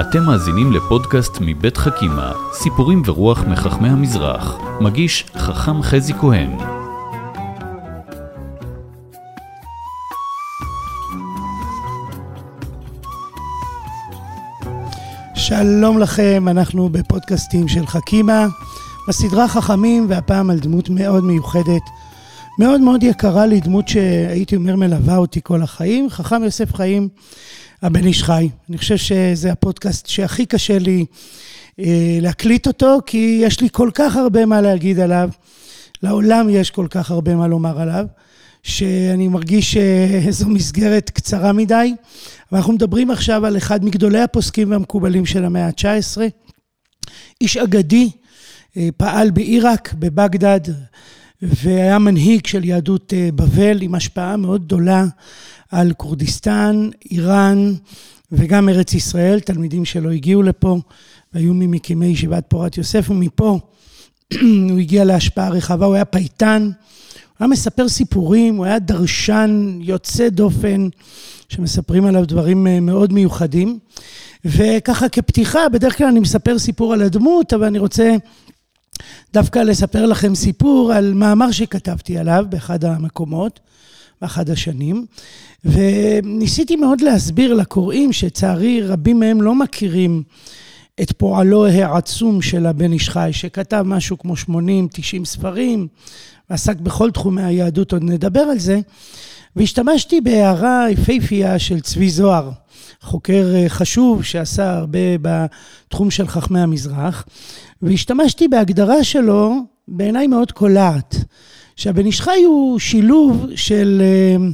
אתם מאזינים לפודקאסט מבית חכימה, סיפורים ורוח מחכמי המזרח. מגיש חכם חזי כהן. שלום לכם, אנחנו בפודקאסטים של חכימה, בסדרה חכמים, והפעם על דמות מאוד מיוחדת, מאוד מאוד יקרה לי, דמות שהייתי אומר מלווה אותי כל החיים, חכם יוסף חיים, הבן איש חי. אני חושב שזה הפודקאסט שהכי קשה לי אה, להקליט אותו, כי יש לי כל כך הרבה מה להגיד עליו, לעולם יש כל כך הרבה מה לומר עליו, שאני מרגיש שזו מסגרת קצרה מדי. ואנחנו מדברים עכשיו על אחד מגדולי הפוסקים והמקובלים של המאה ה-19, איש אגדי, אה, פעל בעיראק, בבגדד, והיה מנהיג של יהדות אה, בבל עם השפעה מאוד גדולה על כורדיסטן, איראן וגם ארץ ישראל, תלמידים שלו הגיעו לפה והיו ממקימי ישיבת פורת יוסף, ומפה הוא הגיע להשפעה רחבה, הוא היה פייטן, הוא היה מספר סיפורים, הוא היה דרשן יוצא דופן, שמספרים עליו דברים אה, מאוד מיוחדים. וככה כפתיחה, בדרך כלל אני מספר סיפור על הדמות, אבל אני רוצה דווקא לספר לכם סיפור על מאמר שכתבתי עליו באחד המקומות, באחד השנים, וניסיתי מאוד להסביר לקוראים, שצערי רבים מהם לא מכירים את פועלו העצום של הבן איש חי, שכתב משהו כמו 80-90 ספרים, ועסק בכל תחומי היהדות, עוד נדבר על זה. והשתמשתי בהערה יפהפייה של צבי זוהר, חוקר אה, חשוב שעשה הרבה בתחום של חכמי המזרח, והשתמשתי בהגדרה שלו, בעיניי מאוד קולעת, שהבן איש חי הוא שילוב של אה,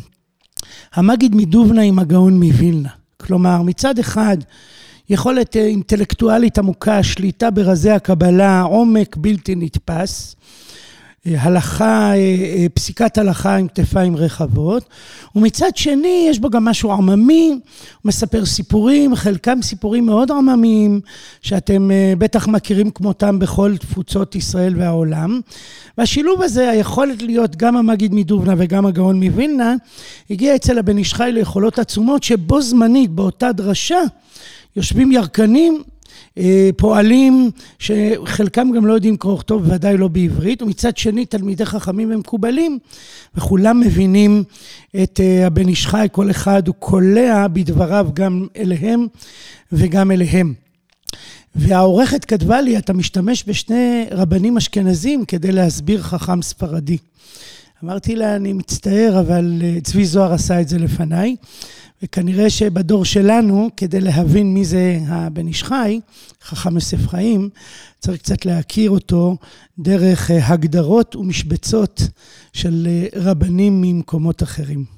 המגיד מדובנה עם הגאון מווילנה. כלומר, מצד אחד, יכולת אה, אינטלקטואלית עמוקה, שליטה ברזי הקבלה, עומק בלתי נתפס. הלכה, אה, אה, פסיקת הלכה עם כתפיים רחבות, ומצד שני יש בו גם משהו עממי, הוא מספר סיפורים, חלקם סיפורים מאוד עממיים, שאתם אה, בטח מכירים כמותם בכל תפוצות ישראל והעולם. והשילוב הזה, היכולת להיות גם המגיד מדובנה וגם הגאון מווילנה, הגיע אצל הבן איש חי ליכולות עצומות, שבו זמנית, באותה דרשה, יושבים ירקנים פועלים שחלקם גם לא יודעים קרוא וכתוב, בוודאי לא בעברית, ומצד שני תלמידי חכמים ומקובלים, וכולם מבינים את אה, הבן איש חי, כל אחד הוא קולע בדבריו גם אליהם וגם אליהם. והעורכת כתבה לי, אתה משתמש בשני רבנים אשכנזים כדי להסביר חכם ספרדי. אמרתי לה, אני מצטער, אבל אה, צבי זוהר עשה את זה לפניי. וכנראה שבדור שלנו, כדי להבין מי זה הבן איש חי, חכם יוסף חיים, צריך קצת להכיר אותו דרך אה, הגדרות ומשבצות של אה, רבנים ממקומות אחרים.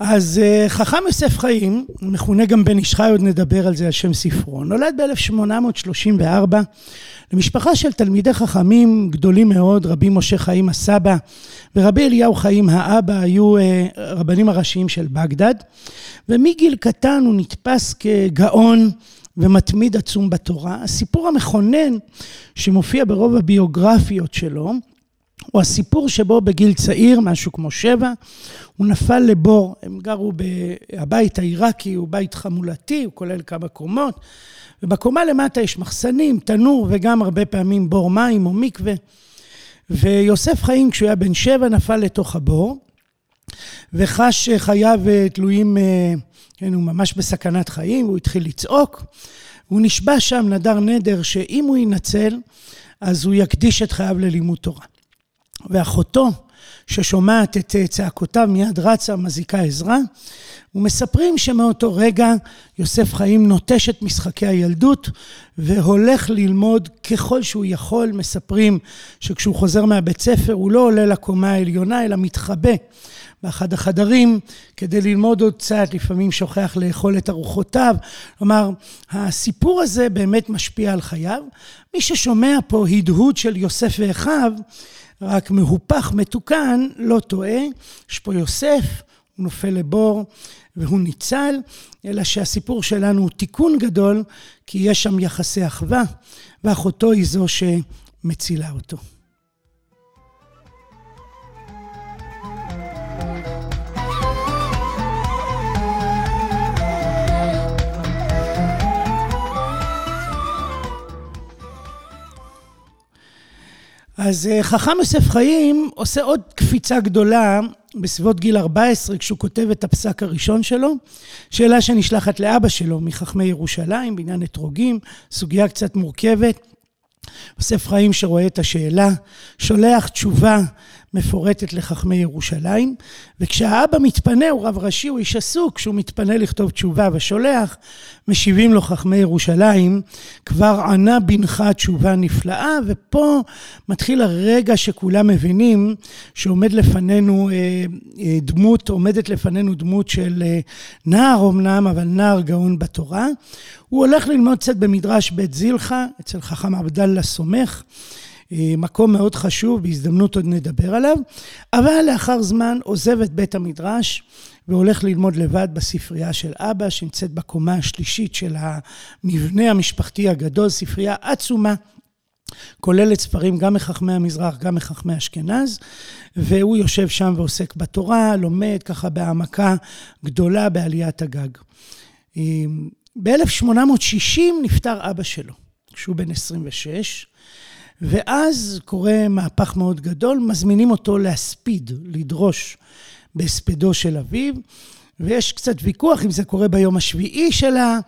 אז אה, חכם יוסף חיים, מכונה גם בן איש חי, עוד נדבר על זה על שם ספרו, נולד ב-1834 למשפחה של תלמידי חכמים גדולים מאוד, רבי משה חיים הסבא ורבי אליהו חיים האבא היו אה, רבנים הראשיים של בגדד, ומגיל קטן הוא נתפס כגאון ומתמיד עצום בתורה. הסיפור המכונן שמופיע ברוב הביוגרפיות שלו, הוא הסיפור שבו בגיל צעיר, משהו כמו שבע, הוא נפל לבור. הם גרו הבית העיראקי, הוא בית חמולתי, הוא כולל כמה קומות, ובקומה למטה יש מחסנים, תנור וגם הרבה פעמים בור מים או מקווה. ויוסף חיים, כשהוא היה בן שבע, נפל לתוך הבור, וחש חייו תלויים, כן, הוא ממש בסכנת חיים, הוא התחיל לצעוק. הוא נשבע שם, נדר נדר, שאם הוא ינצל, אז הוא יקדיש את חייו ללימוד תורה. ואחותו, ששומעת את אה, צעקותיו, מיד רצה, מזיקה עזרה, ומספרים שמאותו רגע יוסף חיים נוטש את משחקי הילדות והולך ללמוד ככל שהוא יכול. מספרים שכשהוא חוזר מהבית ספר הוא לא עולה לקומה העליונה, אלא מתחבא באחד החדרים כדי ללמוד עוד קצת, לפעמים שוכח לאכול את ארוחותיו. כלומר, הסיפור הזה באמת משפיע על חייו. מי ששומע פה הדהוד של יוסף ואחיו, רק מהופך, מתוקן, לא טועה. יש פה יוסף, הוא נופל לבור והוא ניצל, אלא שהסיפור שלנו הוא תיקון גדול, כי יש שם יחסי אחווה, ואחותו היא זו שמצילה אותו. אז אה, חכם יוסף חיים עושה עוד קפיצה גדולה בסביבות גיל 14, כשהוא כותב את הפסק הראשון שלו, שאלה שנשלחת לאבא שלו מחכמי ירושלים, בעניין אתרוגים, סוגיה קצת מורכבת. יוסף חיים שרואה את השאלה, שולח תשובה מפורטת לחכמי ירושלים, וכשהאבא מתפנה, הוא רב ראשי, הוא איש עסוק, כשהוא מתפנה לכתוב תשובה ושולח, משיבים לו חכמי ירושלים, כבר ענה בנך תשובה נפלאה, ופה מתחיל הרגע שכולם מבינים שעומד לפנינו אה, אה, דמות, עומדת לפנינו דמות של אה, נער אמנם, אבל נער גאון בתורה. הוא הולך ללמוד קצת במדרש בית זילחה, אצל חכם עבדאללה סומך. אה, מקום מאוד חשוב, בהזדמנות עוד נדבר עליו, אבל לאחר זמן עוזב את בית המדרש והולך ללמוד לבד בספרייה של אבא, שנמצאת בקומה השלישית של המבנה המשפחתי הגדול, ספרייה עצומה. כוללת ספרים גם מחכמי המזרח, גם מחכמי אשכנז, והוא יושב שם ועוסק בתורה, לומד ככה בהעמקה גדולה בעליית הגג. אה, ב-1860 נפטר אבא שלו, כשהוא בן 26, ואז קורה מהפך מאוד גדול, מזמינים אותו להספיד, לדרוש בהספדו של אביו, ויש קצת ויכוח אם זה קורה ביום השביעי שלה,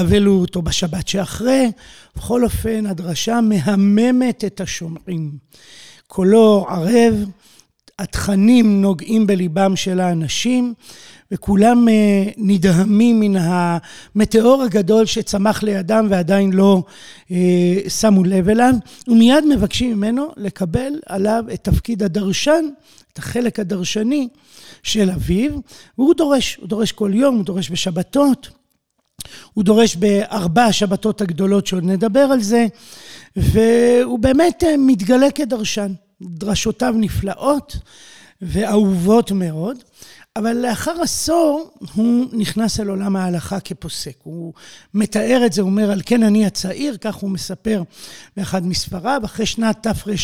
אבלו אותו בשבת שאחרי. בכל אופן, הדרשה מהממת את השומרים. קולו ערב, התכנים נוגעים בליבם של האנשים, וכולם אה, נדהמים מן המטאור הגדול שצמח לידם ועדיין לא אה, שמו לב אליו, ומיד מבקשים ממנו לקבל עליו את תפקיד הדרשן, את החלק הדרשני של אביו, והוא דורש, הוא דורש כל יום, הוא דורש בשבתות, הוא דורש בארבע השבתות הגדולות שעוד נדבר על זה, והוא באמת אה, מתגלה כדרשן. דרשותיו נפלאות ואהובות מאוד. אבל לאחר עשור הוא נכנס אל עולם ההלכה כפוסק. הוא מתאר את זה, הוא אומר, על כן אני הצעיר, כך הוא מספר באחד מספריו, אחרי שנת תר"ל,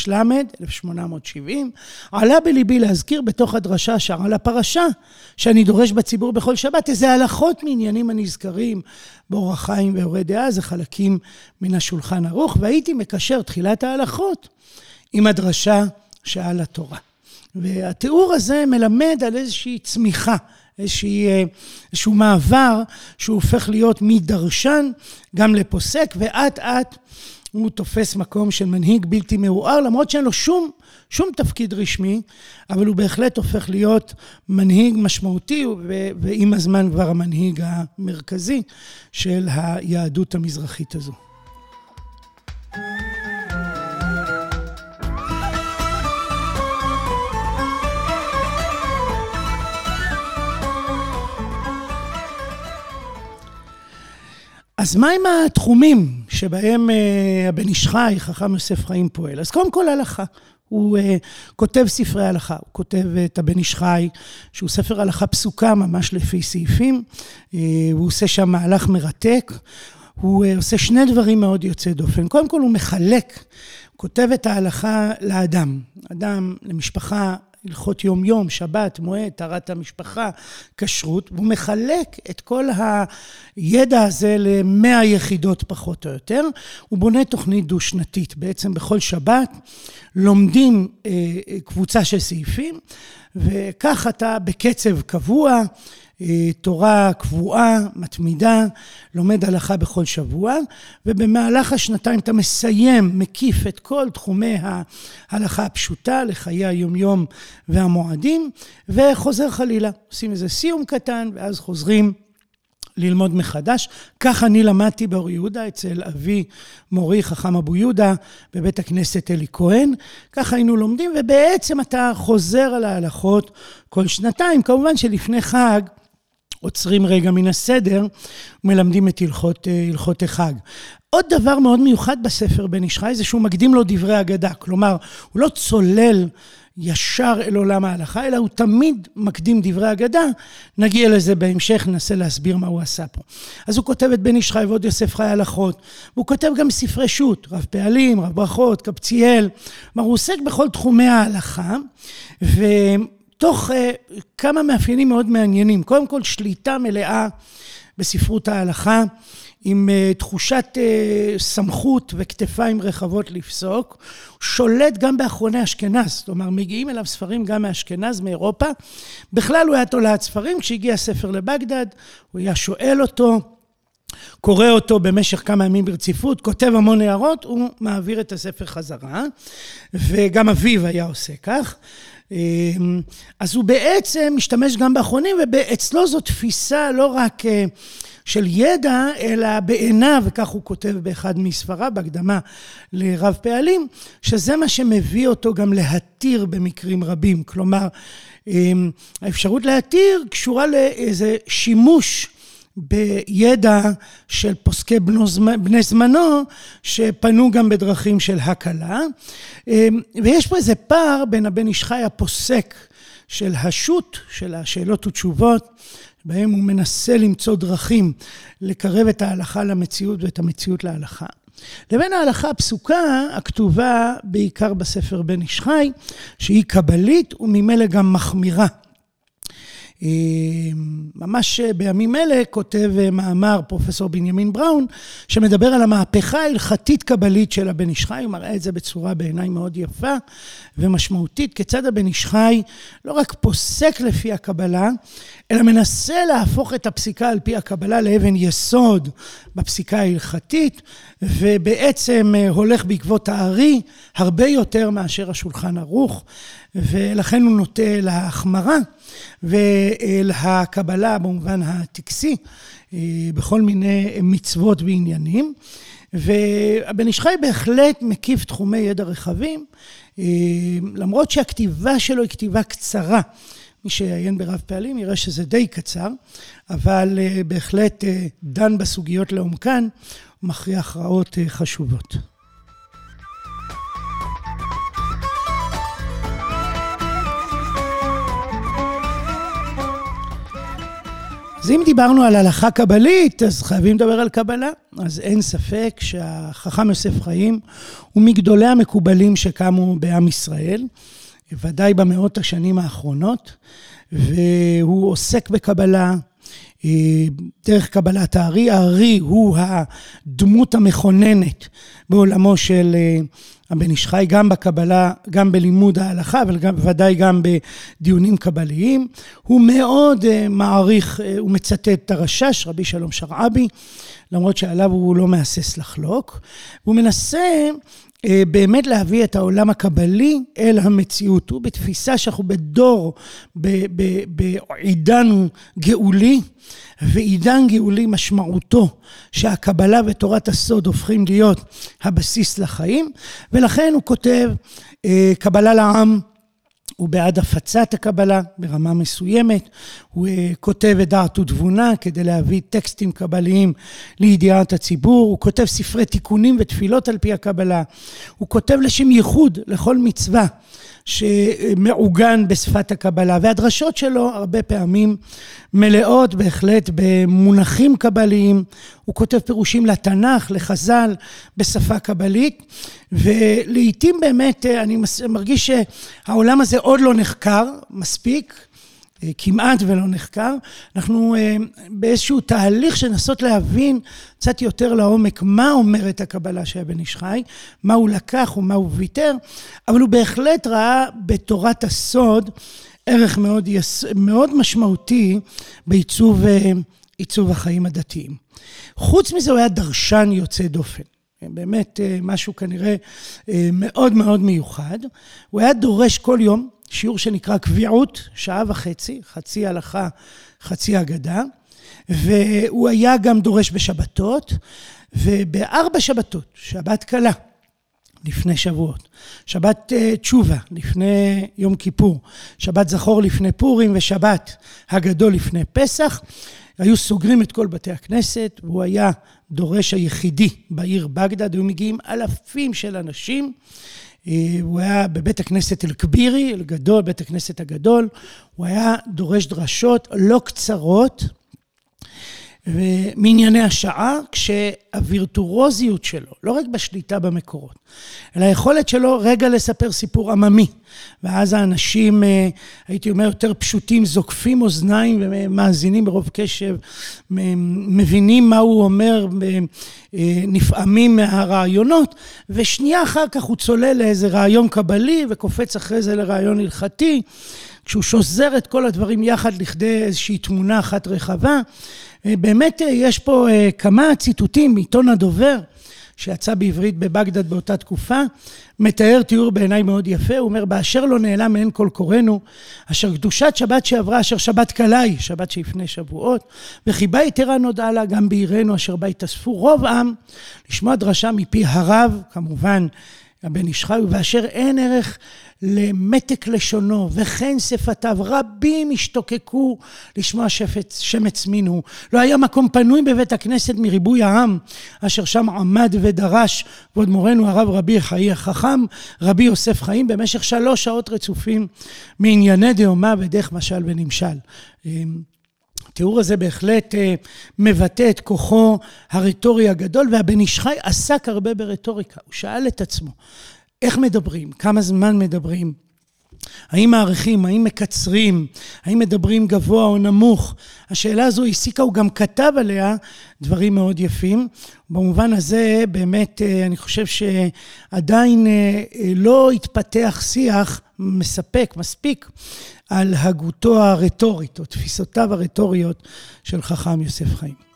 1870, עלה בליבי להזכיר בתוך הדרשה שם על הפרשה שאני דורש בציבור בכל שבת, איזה הלכות מעניינים הנזכרים באורח חיים ואורי דעה, זה חלקים מן השולחן ערוך, והייתי מקשר תחילת ההלכות עם הדרשה שעל התורה. והתיאור הזה מלמד על איזושהי צמיחה, איזושהי, אה, איזשהו מעבר שהוא הופך להיות מדרשן גם לפוסק, ואט אט הוא תופס מקום של מנהיג בלתי מעורער, למרות שאין לו שום, שום תפקיד רשמי, אבל הוא בהחלט הופך להיות מנהיג משמעותי, ועם הזמן כבר המנהיג המרכזי של היהדות המזרחית הזו. אז מה עם התחומים שבהם uh, הבן איש חי, חכם יוסף חיים פועל? אז קודם כל הלכה. הוא uh, כותב ספרי הלכה, הוא כותב את הבן איש חי, שהוא ספר הלכה פסוקה ממש לפי סעיפים, uh, הוא עושה שם מהלך מרתק. הוא uh, עושה שני דברים מאוד יוצאי דופן. קודם כל הוא מחלק, כותב את ההלכה לאדם. אדם, למשפחה, הלכות יום-יום, שבת, מועד, טהרת המשפחה, כשרות, והוא מחלק את כל הידע הזה למאה יחידות פחות או יותר. הוא בונה תוכנית דו-שנתית. בעצם בכל שבת לומדים אה, קבוצה של סעיפים, וכך אתה בקצב קבוע. אה, תורה קבועה, מתמידה, לומד הלכה בכל שבוע, ובמהלך השנתיים אתה מסיים, מקיף את כל תחומי ההלכה הפשוטה לחיי היומיום והמועדים, וחוזר חלילה. עושים איזה סיום קטן, ואז חוזרים ללמוד מחדש. כך אני למדתי באור יהודה אצל אבי מורי חכם אבו יהודה בבית הכנסת אלי כהן. ככה היינו לומדים, ובעצם אתה חוזר על ההלכות כל שנתיים. כמובן שלפני חג עוצרים רגע מן הסדר ומלמדים את הלכות, אה, הלכות החג. עוד דבר מאוד מיוחד בספר בן איש חי זה שהוא מקדים לו דברי אגדה, כלומר, הוא לא צולל ישר אל עולם ההלכה, אלא הוא תמיד מקדים דברי אגדה. נגיע לזה בהמשך, ננסה להסביר מה הוא עשה פה. אז הוא כותב את בן איש חי ועוד יוסף חי הלכות, והוא כותב גם ספרי שו"ת, רב פעלים, רב ברכות, קפציאל. כלומר, הוא עוסק בכל תחומי ההלכה, uh, כמה מאפיינים מאוד מעניינים. קודם כל, שליטה מלאה בספרות ההלכה. עם uh, תחושת uh, סמכות וכתפיים רחבות לפסוק, שולט גם באחרוני אשכנז, אומרת מגיעים אליו ספרים גם מאשכנז, מאירופה. בכלל הוא היה תולעת ספרים, כשהגיע ספר לבגדד, הוא היה שואל אותו, קורא אותו במשך כמה ימים ברציפות, כותב המון הערות, הוא מעביר את הספר חזרה, וגם אביו היה עושה כך. אמ, אז הוא בעצם משתמש גם באחרונים, ואצלו זו תפיסה לא רק אה, של ידע, אלא בעיניו, וכך הוא כותב באחד מספריו, בהקדמה לרב פעלים, שזה מה שמביא אותו גם להתיר במקרים רבים. כלומר, אמ, האפשרות להתיר קשורה לאיזה שימוש בידע של פוסקי בני זמנו, שפנו גם בדרכים של הקלה. אמ, ויש פה איזה פער בין הבן איש חי הפוסק של השו"ת, של השאלות ותשובות, בהם הוא מנסה למצוא דרכים לקרב את ההלכה למציאות ואת המציאות להלכה. לבין ההלכה הפסוקה, הכתובה בעיקר בספר בן איש חי, שהיא קבלית וממילא גם מחמירה. ממש בימים אלה כותב מאמר פרופסור בנימין בראון, שמדבר על המהפכה ההלכתית קבלית של הבן איש חי, הוא מראה את זה בצורה בעיניי מאוד יפה ומשמעותית, כיצד הבן איש חי לא רק פוסק לפי הקבלה, אלא מנסה להפוך את הפסיקה על פי הקבלה לאבן יסוד בפסיקה ההלכתית, ובעצם הולך בעקבות הארי הרבה יותר מאשר השולחן ערוך, ולכן הוא נוטה להחמרה. ואל הקבלה במובן הטקסי, אה, בכל מיני מצוות ועניינים. והבן איש חי בהחלט מקיף תחומי ידע רחבים, אה, למרות שהכתיבה שלו היא כתיבה קצרה. מי שיעיין ברב פעלים יראה שזה די קצר, אבל אה, בהחלט דן בסוגיות לעומקן ומכריע הכרעות חשובות. אז אם דיברנו על הלכה קבלית, אז חייבים לדבר על קבלה. אז אין ספק שהחכם יוסף חיים הוא מגדולי המקובלים שקמו בעם ישראל, ודאי במאות השנים האחרונות, והוא עוסק בקבלה, דרך קבלת הארי. הארי הוא הדמות המכוננת בעולמו של אה, הבן איש חי, גם בקבלה, גם בלימוד ההלכה, אבל גם, בוודאי גם בדיונים קבליים. הוא מאוד uh, מעריך, uh, הוא מצטט את הרשש, רבי שלום שרעבי, למרות שעליו הוא לא מהסס לחלוק. הוא מנסה באמת להביא את העולם הקבלי אל המציאות. הוא בתפיסה שאנחנו בדור, בעידן גאולי, ועידן גאולי משמעותו שהקבלה ותורת הסוד הופכים להיות הבסיס לחיים, ולכן הוא כותב אה, קבלה לעם. הוא בעד הפצת הקבלה ברמה מסוימת, הוא אה, כותב את דעת ותבונה כדי להביא טקסטים קבליים לידיעת הציבור, הוא כותב ספרי תיקונים ותפילות על פי הקבלה, הוא כותב לשם ייחוד לכל מצווה שמעוגן בשפת הקבלה, והדרשות שלו הרבה פעמים מלאות בהחלט במונחים קבליים. הוא כותב פירושים לתנ"ך, לחז"ל, בשפה קבלית, ולעיתים באמת אני מרגיש שהעולם הזה עוד לא נחקר מספיק. אה, כמעט ולא נחקר. אנחנו אה, באיזשהו תהליך של לנסות להבין קצת יותר לעומק מה אומרת הקבלה של הבן איש חי, מה הוא לקח ומה הוא ויתר, אבל הוא בהחלט ראה בתורת הסוד ערך מאוד, יס... מאוד משמעותי בעיצוב אה, החיים הדתיים. חוץ מזה הוא היה דרשן יוצא דופן. באמת משהו כנראה מאוד מאוד מיוחד. הוא היה דורש כל יום שיעור שנקרא קביעות, שעה וחצי, חצי הלכה, חצי אגדה, והוא היה גם דורש בשבתות, ובארבע שבתות, שבת קלה, לפני שבועות, שבת uh, תשובה לפני יום כיפור, שבת זכור לפני פורים ושבת הגדול לפני פסח, היו סוגרים את כל בתי הכנסת, והוא היה דורש היחידי בעיר בגדד, היו מגיעים אלפים של אנשים. הוא היה בבית הכנסת אל-כבירי, אל-גדול, בית הכנסת הגדול, הוא היה דורש דרשות לא קצרות. מענייני השעה, כשהווירטורוזיות שלו, לא רק בשליטה במקורות, אלא היכולת שלו רגע לספר סיפור עממי. ואז האנשים, אה, הייתי אומר, יותר פשוטים, זוקפים אוזניים ומאזינים ברוב קשב, מבינים מה הוא אומר, אה, נפעמים מהרעיונות, ושנייה אחר כך הוא צולל לאיזה רעיון קבלי וקופץ אחרי זה לרעיון הלכתי. כשהוא שוזר את כל הדברים יחד לכדי איזושהי תמונה אחת רחבה. אה, באמת אה, יש פה אה, כמה ציטוטים מעיתון הדובר, שיצא בעברית בבגדד באותה תקופה, מתאר תיאור בעיניי מאוד יפה, הוא אומר, באשר לא נעלם מעין כל קוראנו, אשר קדושת שבת שעברה, אשר שבת קלה היא, שבת שלפני שבועות, וחיבה יתרה נודעה לה גם בעירנו, אשר בה התאספו רוב עם, לשמוע דרשה מפי הרב, כמובן, הבן איש חי, ובאשר אין ערך למתק לשונו וכן שפתיו, רבים השתוקקו לשמוע שפץ, שמץ מינו. לא היה מקום פנוי בבית הכנסת מריבוי העם, אשר שם עמד ודרש כבוד מורנו הרב רבי חיי החכם, רבי יוסף חיים, במשך שלוש שעות רצופים מענייני דיומה ודרך משל ונמשל. התיאור הזה בהחלט אה, מבטא את כוחו הרטורי הגדול, והבן איש חי עסק הרבה ברטוריקה. הוא שאל את עצמו, איך מדברים? כמה זמן מדברים? האם מעריכים? האם מקצרים? האם מדברים גבוה או נמוך? השאלה הזו העסיקה, הוא גם כתב עליה דברים מאוד יפים. במובן הזה, באמת, אה, אני חושב שעדיין אה, לא התפתח שיח מספק, מספיק, על הגותו הרטורית, או תפיסותיו הרטוריות של חכם יוסף חיים.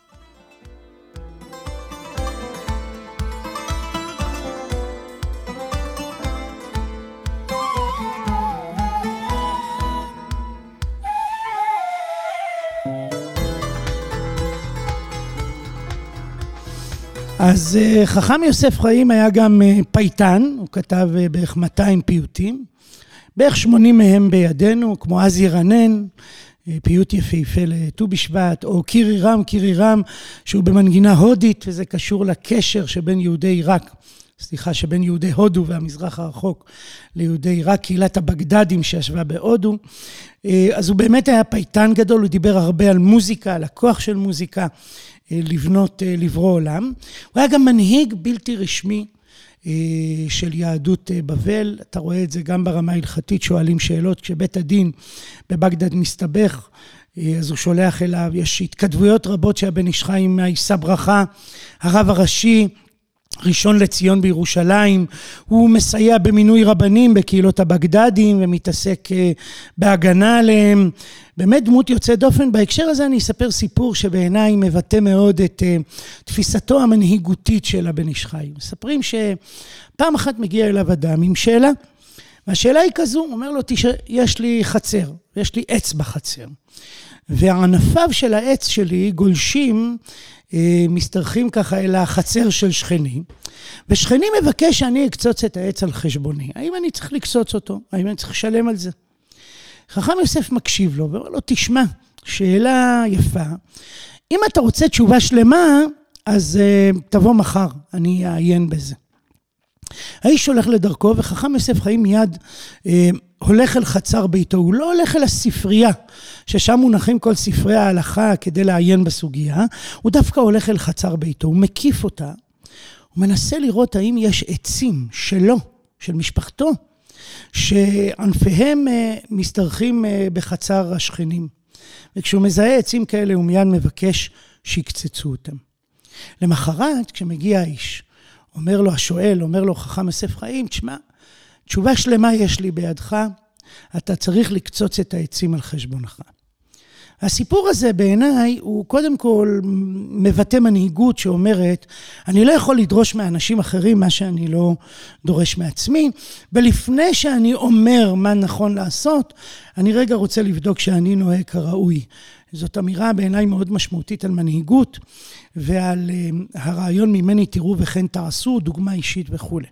אז אה, חכם יוסף חיים היה גם אה, פייטן, הוא כתב אה, בערך 200 פיוטים, בערך 80 מהם בידינו, כמו אז ירנן, פיוט יפהפה לט"ו בשבט, או קירי רם, קירי רם, שהוא במנגינה הודית, וזה קשור לקשר שבין יהודי עיראק, סליחה, שבין יהודי הודו והמזרח הרחוק ליהודי עיראק, קהילת הבגדדים שישבה בהודו. אז הוא באמת היה פייטן גדול, הוא דיבר הרבה על מוזיקה, על הכוח של מוזיקה. אה, לבנות, אה, לברוא עולם. הוא היה גם מנהיג בלתי רשמי אה, של יהדות בבל. אתה רואה את זה גם ברמה ההלכתית, שואלים שאלות. כשבית הדין בבגדד מסתבך, אז הוא שולח אליו, יש התכתבויות רבות שהבן איש חיים יישא ברכה, הרב הראשי, ראשון לציון בירושלים, הוא מסייע במינוי רבנים בקהילות הבגדדים ומתעסק בהגנה עליהם. באמת דמות יוצאת דופן. בהקשר הזה אני אספר סיפור שבעיניי מבטא מאוד את uh, תפיסתו המנהיגותית של הבן איש חי. מספרים שפעם אחת מגיע אליו אדם עם שאלה, והשאלה היא כזו, הוא אומר לו, יש לי חצר, יש לי עץ בחצר, וענפיו של העץ שלי גולשים, משתרכים ככה אל החצר של שכני, ושכני מבקש שאני אקצוץ את העץ על חשבוני. האם אני צריך לקצוץ אותו? האם אני צריך לשלם על זה? חכם יוסף מקשיב לו ואומר לו, תשמע, שאלה יפה. אם אתה רוצה תשובה שלמה, אז uh, תבוא מחר, אני אעיין בזה. האיש הולך לדרכו, וחכם יוסף חיים מיד uh, הולך אל חצר ביתו. הוא לא הולך אל הספרייה, ששם מונחים כל ספרי ההלכה כדי לעיין בסוגיה, הוא דווקא הולך אל חצר ביתו, הוא מקיף אותה, הוא מנסה לראות האם יש עצים שלו, של משפחתו, שענפיהם אה, משתרכים אה, בחצר השכנים. וכשהוא מזהה עצים כאלה, הוא מיד מבקש שיקצצו אותם. למחרת, כשמגיע האיש, אומר לו השואל, אומר לו חכם יוסף חיים, תשמע, תשובה שלמה יש לי בידך, אתה צריך לקצוץ את העצים על חשבונך. הסיפור הזה בעיניי הוא קודם כל מבטא מנהיגות שאומרת, אני לא יכול לדרוש מאנשים אחרים מה שאני לא דורש מעצמי, ולפני שאני אומר מה נכון לעשות, אני רגע רוצה לבדוק שאני נוהג כראוי. זאת אמירה בעיניי מאוד משמעותית על מנהיגות ועל אה, הרעיון ממני תראו וכן תעשו, דוגמה אישית וכולי.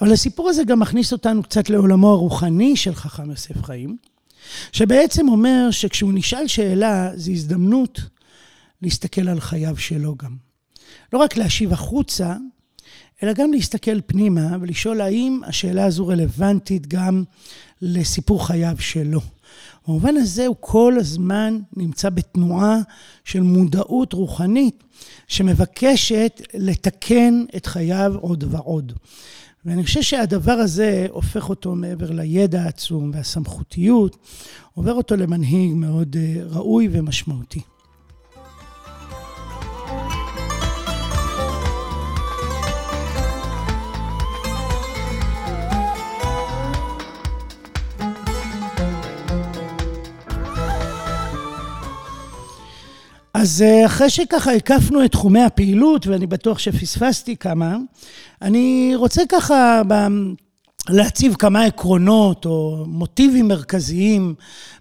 אבל הסיפור הזה גם מכניס אותנו קצת לעולמו הרוחני של חכם יוסף חיים. שבעצם אומר שכשהוא נשאל שאלה, זו הזדמנות להסתכל על חייו שלו גם. לא רק להשיב החוצה, אלא גם להסתכל פנימה ולשאול האם השאלה הזו רלוונטית גם לסיפור חייו שלו. במובן הזה הוא כל הזמן נמצא בתנועה של מודעות רוחנית שמבקשת לתקן את חייו עוד ועוד. ואני חושב שהדבר הזה הופך אותו מעבר לידע העצום והסמכותיות, עובר אותו למנהיג מאוד אה, ראוי ומשמעותי. אז אה, אחרי שככה הקפנו את תחומי הפעילות, ואני בטוח שפספסתי כמה, אני רוצה ככה להציב כמה עקרונות או מוטיבים מרכזיים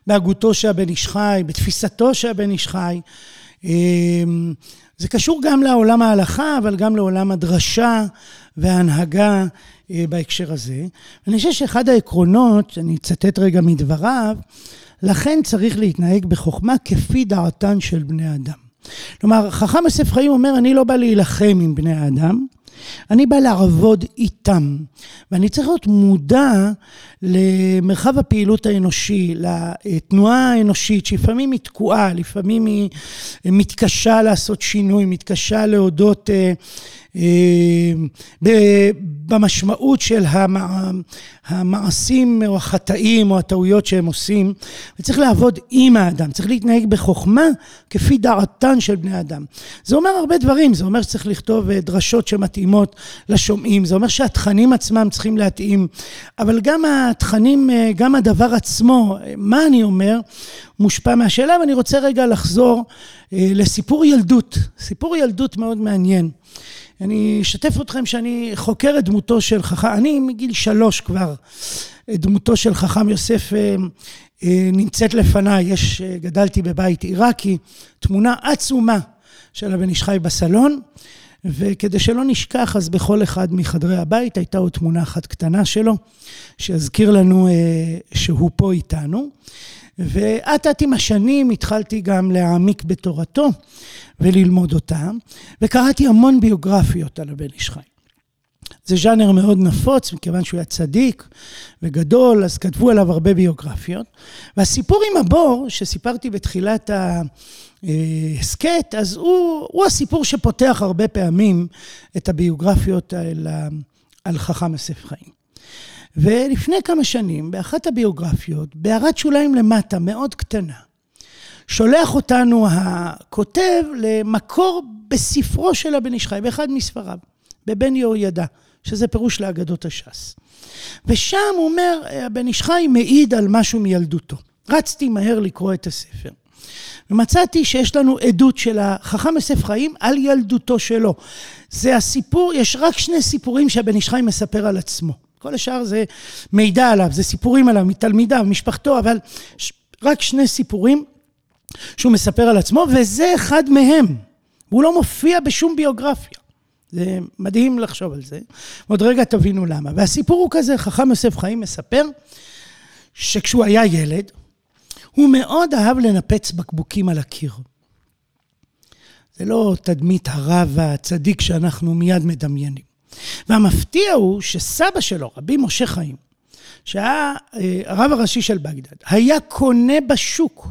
בהגותו של הבן איש חי, בתפיסתו של הבן איש חי. אמ, זה קשור גם לעולם ההלכה, אבל גם לעולם הדרשה וההנהגה אה, בהקשר הזה. אני חושב שאחד העקרונות, אני אצטט רגע מדבריו, לכן צריך להתנהג בחוכמה כפי דעתן של בני אדם. כלומר, חכם יוסף חיים אומר, אני לא בא להילחם עם בני האדם, אני בא לעבוד איתם. ואני צריך להיות מודע למרחב הפעילות האנושי, לתנועה האנושית, שלפעמים היא תקועה, לפעמים היא מתקשה לעשות שינוי, מתקשה להודות אה, אה, במשמעות של המעשים או החטאים או הטעויות שהם עושים, וצריך לעבוד עם האדם, צריך להתנהג בחוכמה כפי דעתן של בני אדם. זה אומר הרבה דברים, זה אומר שצריך לכתוב אה, דרשות שמתאימות לשומעים, זה אומר שהתכנים עצמם צריכים להתאים, אבל גם התכנים, אה, גם הדבר עצמו, מה אני אומר, מושפע מהשאלה, ואני רוצה רגע לחזור לסיפור ילדות, סיפור ילדות מאוד מעניין. אני אשתף אתכם שאני חוקר את דמותו של חכם, אני מגיל שלוש כבר, דמותו של חכם יוסף אה, אה, נמצאת לפניי, יש, אה, גדלתי בבית עיראקי, תמונה עצומה של הבן איש חי בסלון, וכדי שלא נשכח, אז בכל אחד מחדרי הבית הייתה עוד תמונה אחת קטנה שלו, שיזכיר לנו שהוא פה איתנו. ואט אט עם השנים התחלתי גם להעמיק בתורתו וללמוד אותה, וקראתי המון ביוגרפיות על הבן איש חי. זה ז'אנר מאוד נפוץ, מכיוון שהוא היה צדיק וגדול, אז כתבו עליו הרבה ביוגרפיות. והסיפור עם הבור, שסיפרתי בתחילת ההסכת, אז הוא, הוא הסיפור שפותח הרבה פעמים את הביוגרפיות על, על חכם יוסף חיים. ולפני כמה שנים, באחת הביוגרפיות, בהערת שוליים למטה, מאוד קטנה, שולח אותנו הכותב למקור בספרו של הבן איש חי, באחד מספריו, בבן יהוידע, שזה פירוש לאגדות הש"ס. ושם הוא אומר, הבן איש חי מעיד על משהו מילדותו. רצתי מהר לקרוא את הספר. ומצאתי שיש לנו עדות של החכם יוסף חיים על ילדותו שלו. זה הסיפור, יש רק שני סיפורים שהבן איש חיים מספר על עצמו. כל השאר זה מידע עליו, זה סיפורים עליו, מתלמידיו, משפחתו, אבל רק שני סיפורים שהוא מספר על עצמו, וזה אחד מהם. הוא לא מופיע בשום ביוגרפיה. זה מדהים לחשוב על זה. עוד רגע תבינו למה. והסיפור הוא כזה, חכם יוסף חיים מספר שכשהוא היה ילד, הוא מאוד אהב לנפץ בקבוקים על הקיר. זה לא תדמית הרב הצדיק שאנחנו מיד מדמיינים. והמפתיע הוא שסבא שלו, רבי משה חיים, שהיה אה, הרב הראשי של בגדד, היה קונה בשוק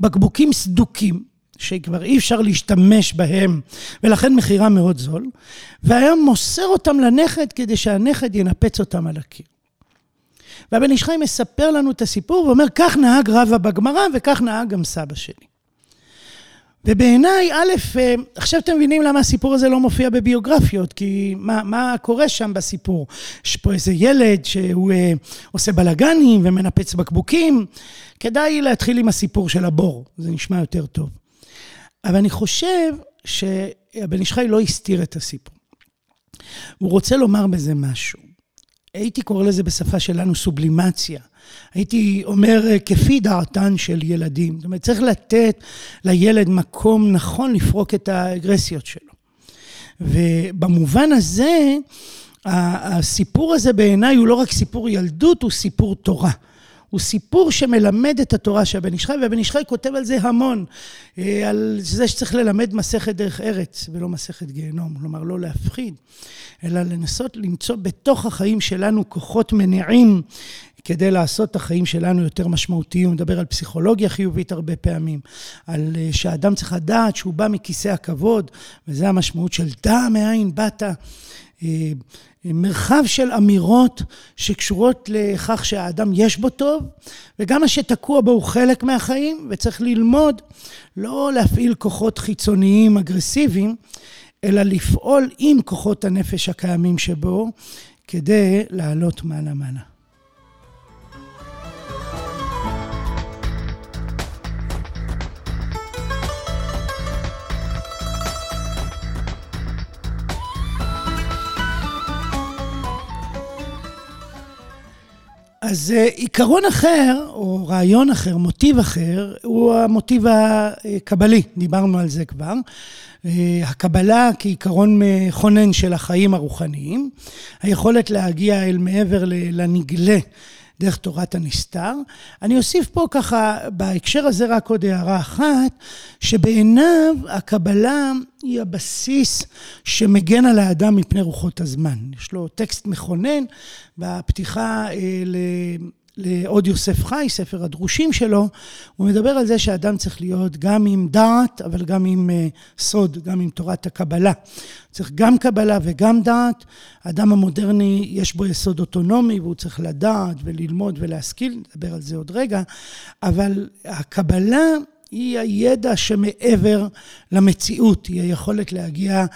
בקבוקים סדוקים, שכבר אי אפשר להשתמש בהם, ולכן מחירם מאוד זול, והיה מוסר אותם לנכד כדי שהנכד ינפץ אותם על הקיר. והבן איש חיים מספר לנו את הסיפור ואומר, כך נהג רבא בגמרא וכך נהג גם סבא שלי. ובעיניי, א', אה, עכשיו אתם מבינים למה הסיפור הזה לא מופיע בביוגרפיות, כי מה, מה קורה שם בסיפור? יש פה איזה ילד שהוא אה, עושה בלאגנים ומנפץ בקבוקים. כדאי להתחיל עם הסיפור של הבור, זה נשמע יותר טוב. אבל אני חושב שהבן איש חי לא הסתיר את הסיפור. הוא רוצה לומר בזה משהו. הייתי קורא לזה בשפה שלנו סובלימציה. הייתי אומר, אה, כפי דעתן של ילדים. זאת אומרת, צריך לתת לילד מקום נכון לפרוק את האגרסיות שלו. ובמובן הזה, הסיפור הזה בעיניי הוא לא רק סיפור ילדות, הוא סיפור תורה. הוא סיפור שמלמד את התורה של הבן איש חי, והבן איש חי כותב על זה המון, אה, על זה שצריך ללמד מסכת דרך ארץ ולא מסכת גיהנום, כלומר לא להפחיד, אלא לנסות למצוא בתוך החיים שלנו כוחות מניעים כדי לעשות את החיים שלנו יותר משמעותיים. הוא מדבר על פסיכולוגיה חיובית הרבה פעמים, על אה, שהאדם צריך לדעת שהוא בא מכיסא הכבוד, וזה המשמעות של דע מאין באת. מרחב של אמירות שקשורות לכך שהאדם יש בו טוב, וגם מה שתקוע בו הוא חלק מהחיים, וצריך ללמוד לא להפעיל כוחות חיצוניים אגרסיביים, אלא לפעול עם כוחות הנפש הקיימים שבו, כדי לעלות מעלה-מעלה. אז אה, עיקרון אחר, או רעיון אחר, מוטיב אחר, הוא המוטיב הקבלי, דיברנו על זה כבר. אה, הקבלה כעיקרון מכונן של החיים הרוחניים, היכולת להגיע אל מעבר לנגלה דרך תורת הנסתר. אני אוסיף פה ככה, בהקשר הזה רק עוד הערה אחת, שבעיניו הקבלה היא הבסיס שמגן על האדם מפני רוחות הזמן. יש לו טקסט מכונן בפתיחה אה, ל... לעוד יוסף חי, ספר הדרושים שלו, הוא מדבר על זה שאדם צריך להיות גם עם דעת, אבל גם עם uh, סוד, גם עם תורת הקבלה. צריך גם קבלה וגם דעת. האדם המודרני, יש בו יסוד אוטונומי, והוא צריך לדעת וללמוד ולהשכיל, נדבר על זה עוד רגע, אבל הקבלה היא הידע שמעבר למציאות, היא היכולת להגיע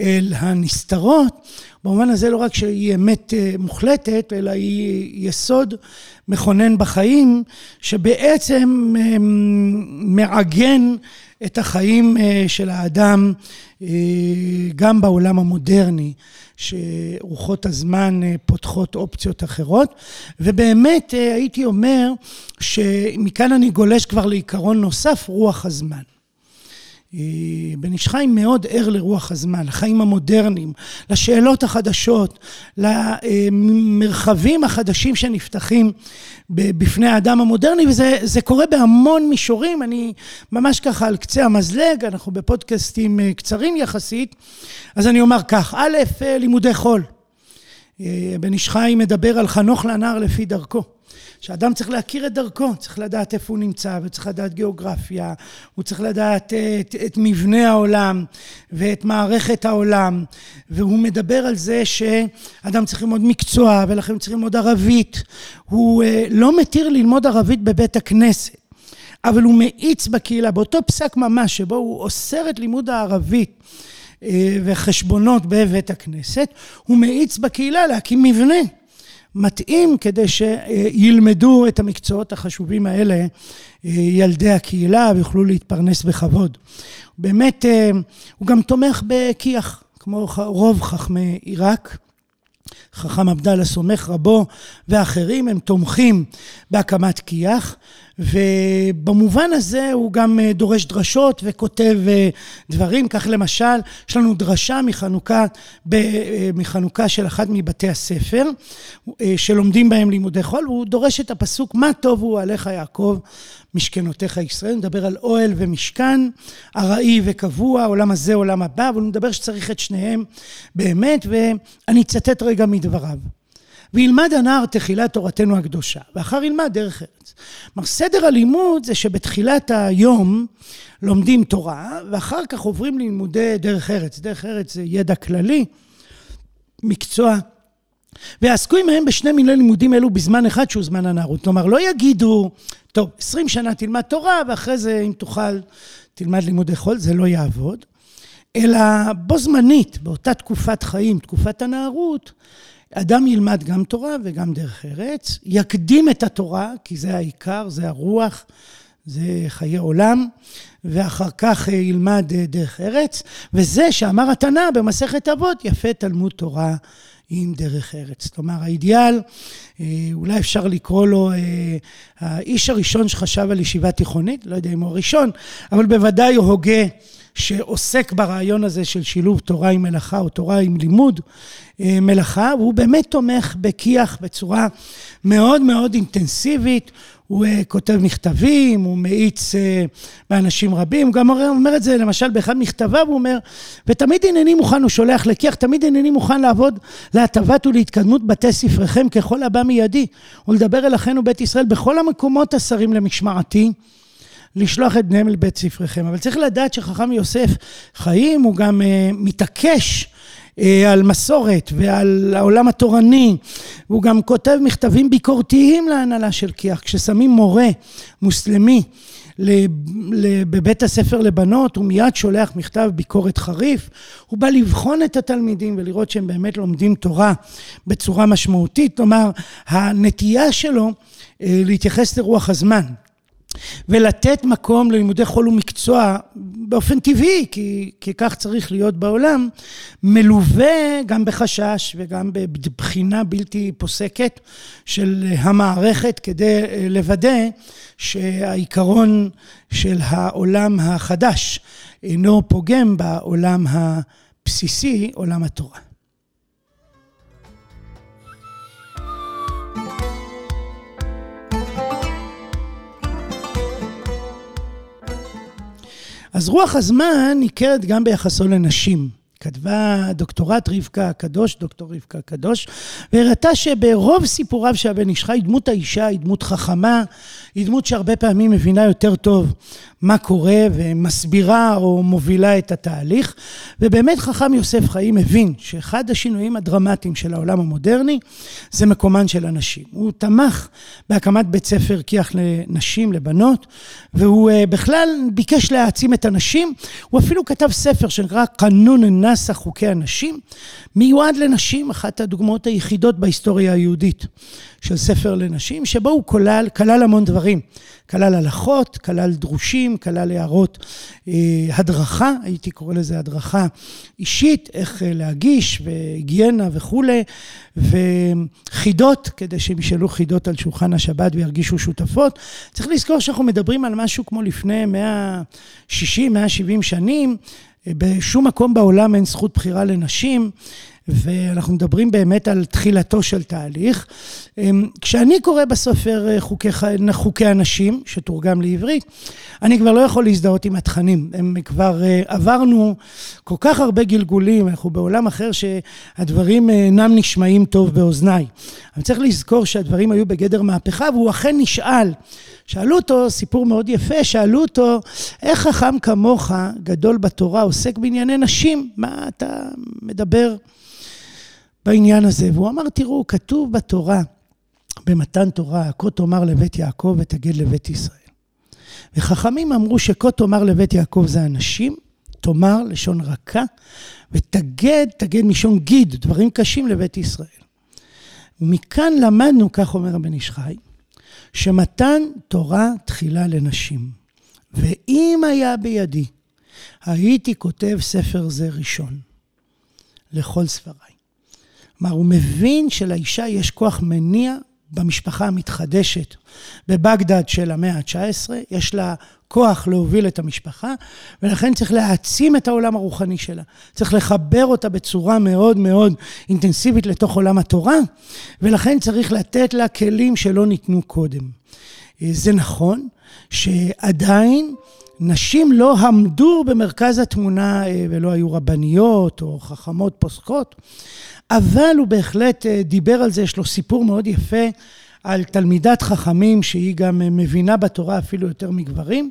אל הנסתרות. במובן הזה לא רק שהיא אמת אה, מוחלטת, אלא היא יסוד מכונן בחיים, שבעצם אה, מעגן את החיים אה, של האדם גם בעולם המודרני, שרוחות הזמן פותחות אופציות אחרות. ובאמת הייתי אומר שמכאן אני גולש כבר לעיקרון נוסף, רוח הזמן. אה, בן איש חי מאוד ער לרוח הזמן, לחיים המודרניים, לשאלות החדשות, למרחבים החדשים שנפתחים בפני האדם המודרני, וזה קורה בהמון מישורים, אני ממש ככה על קצה המזלג, אנחנו בפודקאסטים אה, קצרים יחסית, אז אני אומר כך, א', אה, לימודי חול. בן איש חי מדבר על חנוך לנער לפי דרכו. שאדם צריך להכיר את דרכו, צריך לדעת איפה הוא נמצא, וצריך לדעת גיאוגרפיה, הוא צריך לדעת את, את מבנה העולם ואת מערכת העולם, והוא מדבר על זה שאדם צריך ללמוד מקצוע, ולכן צריך ללמוד ערבית. הוא אה, לא מתיר ללמוד ערבית בבית הכנסת. אבל הוא מאיץ בקהילה, באותו פסק ממש שבו הוא אוסר את לימוד הערבית אה, וחשבונות בבית הכנסת, הוא מאיץ בקהילה להקים מבנה מתאים כדי שילמדו את המקצועות החשובים האלה אה, ילדי הקהילה ויוכלו להתפרנס בכבוד. באמת, אה, הוא גם תומך בכי"ח, כמו רוב חכמי עיראק. חכם עבדאללה סומך רבו ואחרים, הם תומכים בהקמת כי"ח, ובמובן הזה הוא גם אה, דורש דרשות וכותב אה, דברים. כך למשל, יש לנו דרשה מחנוכה, אה, מחנוכה של אחד מבתי הספר, שלומדים בהם לימודי חול, והוא דורש את הפסוק, מה טוב הוא עליך יעקב משכנותיך ישראל, מדבר על אוהל ומשכן, ארעי וקבוע, עולם הזה, עולם הבא, אבל הוא מדבר שצריך את שניהם באמת, ואני אצטט רגע מדבריו. וילמד הנער תחילת תורתנו הקדושה, ואחר ילמד דרך ארץ. כלומר, סדר הלימוד זה שבתחילת היום לומדים תורה, ואחר כך עוברים ללימודי דרך ארץ. דרך ארץ זה ידע כללי, מקצוע. ויעסקו עמהם בשני מיני לימודים אלו בזמן אחד שהוא זמן הנערות. כלומר, לא יגידו, טוב, עשרים שנה תלמד תורה, ואחרי זה, אם תוכל, תלמד לימודי חול, זה לא יעבוד. אלא בו זמנית, באותה תקופת חיים, תקופת הנערות, אדם ילמד גם תורה וגם דרך ארץ, יקדים את התורה, כי זה העיקר, זה הרוח, זה חיי עולם, ואחר כך ילמד דרך ארץ, וזה שאמר התנא במסכת אבות, יפה תלמוד תורה עם דרך ארץ. כלומר, האידיאל, אה, אולי אפשר לקרוא לו אה, האיש הראשון שחשב על ישיבה תיכונית, לא יודע אם הוא הראשון, אבל בוודאי הוא הוגה שעוסק ברעיון הזה של שילוב תורה עם מלאכה או תורה עם לימוד אה, מלאכה, והוא באמת תומך בכי"ח בצורה מאוד מאוד אינטנסיבית. הוא uh, כותב מכתבים, הוא מאיץ uh, באנשים רבים, הוא גם אומר את זה למשל באחד מכתביו, הוא אומר, ותמיד הנני מוכן, הוא שולח לכי"ח, תמיד הנני מוכן לעבוד להטבת ולהתקדמות בתי ספריכם ככל הבא מידי, ולדבר אל אחינו בית ישראל בכל המקומות השרים למשמעתי. לשלוח את בניהם לבית ספריכם. אבל צריך לדעת שחכם יוסף חיים, הוא גם uh, מתעקש אה, על מסורת ועל העולם התורני. הוא גם כותב מכתבים ביקורתיים להנהלה של כי"ח. כששמים מורה מוסלמי בבית הספר לבנות, הוא מיד שולח מכתב ביקורת חריף. הוא בא לבחון את התלמידים ולראות שהם באמת לומדים תורה בצורה משמעותית. כלומר, הנטייה שלו אה, להתייחס לרוח הזמן. ולתת מקום ללימודי חול ומקצוע באופן טבעי, כי, כי כך צריך להיות בעולם, מלווה גם בחשש וגם בבחינה בלתי פוסקת של המערכת כדי לוודא שהעיקרון של העולם החדש אינו פוגם בעולם הבסיסי, עולם התורה. אז רוח הזמן ניכרת גם ביחסו לנשים. כתבה דוקטורט רבקה הקדוש, דוקטור רבקה הקדוש, והראתה שברוב סיפוריו של הבן איש חי, דמות האישה היא דמות חכמה, היא דמות שהרבה פעמים מבינה יותר טוב מה קורה ומסבירה או מובילה את התהליך. ובאמת חכם יוסף חיים הבין שאחד השינויים הדרמטיים של העולם המודרני זה מקומן של הנשים. הוא תמך בהקמת בית ספר כי"ח לנשים, לבנות, והוא אה, בכלל ביקש להעצים את הנשים. הוא אפילו כתב ספר שנקרא קנון נאסא חוקי הנשים, מיועד לנשים, אחת הדוגמאות היחידות בהיסטוריה היהודית. של ספר לנשים, שבו הוא כלל, כלל המון דברים. כלל הלכות, כלל דרושים, כלל הערות אה, הדרכה, הייתי קורא לזה הדרכה אישית, איך אה, להגיש, והיגיינה וכולי, וחידות, כדי שהם ישאלו חידות על שולחן השבת וירגישו שותפות. צריך לזכור שאנחנו מדברים על משהו כמו לפני 160, 170 שנים, אה, בשום מקום בעולם אין זכות בחירה לנשים. ואנחנו מדברים באמת על תחילתו של תהליך. אמ, כשאני קורא בסופר אה, חוקי, חוקי הנשים, שתורגם לעברית, אני כבר לא יכול להזדהות עם התכנים. הם כבר אה, עברנו כל כך הרבה גלגולים, אנחנו בעולם אחר שהדברים אה, אינם נשמעים טוב באוזניי. אבל צריך לזכור שהדברים היו בגדר מהפכה, והוא אכן נשאל. שאלו אותו, סיפור מאוד יפה, שאלו אותו, איך חכם כמוך, גדול בתורה, עוסק בענייני נשים? מה אתה מדבר? בעניין הזה. והוא אמר, תראו, כתוב בתורה, במתן תורה, כה תאמר לבית יעקב ותגד לבית ישראל. וחכמים אמרו שכה תאמר לבית יעקב זה אנשים, תאמר לשון רכה, ותגד, תגד משון גיד, דברים קשים לבית ישראל. ומכאן למדנו, כך אומר הבן איש חי, שמתן תורה תחילה לנשים. ואם היה בידי, הייתי כותב ספר זה ראשון, לכל ספריי. כלומר, הוא מבין שלאישה יש כוח מניע במשפחה המתחדשת בבגדד של המאה ה-19, יש לה כוח להוביל את המשפחה, ולכן צריך להעצים את העולם הרוחני שלה. צריך לחבר אותה בצורה מאוד מאוד אינטנסיבית לתוך עולם התורה, ולכן צריך לתת לה כלים שלא ניתנו קודם. זה נכון שעדיין נשים לא עמדו במרכז התמונה אה, ולא היו רבניות או חכמות פוסקות, אבל הוא בהחלט אה, דיבר על זה, יש לו סיפור מאוד יפה על תלמידת חכמים שהיא גם אה, מבינה בתורה אפילו יותר מגברים.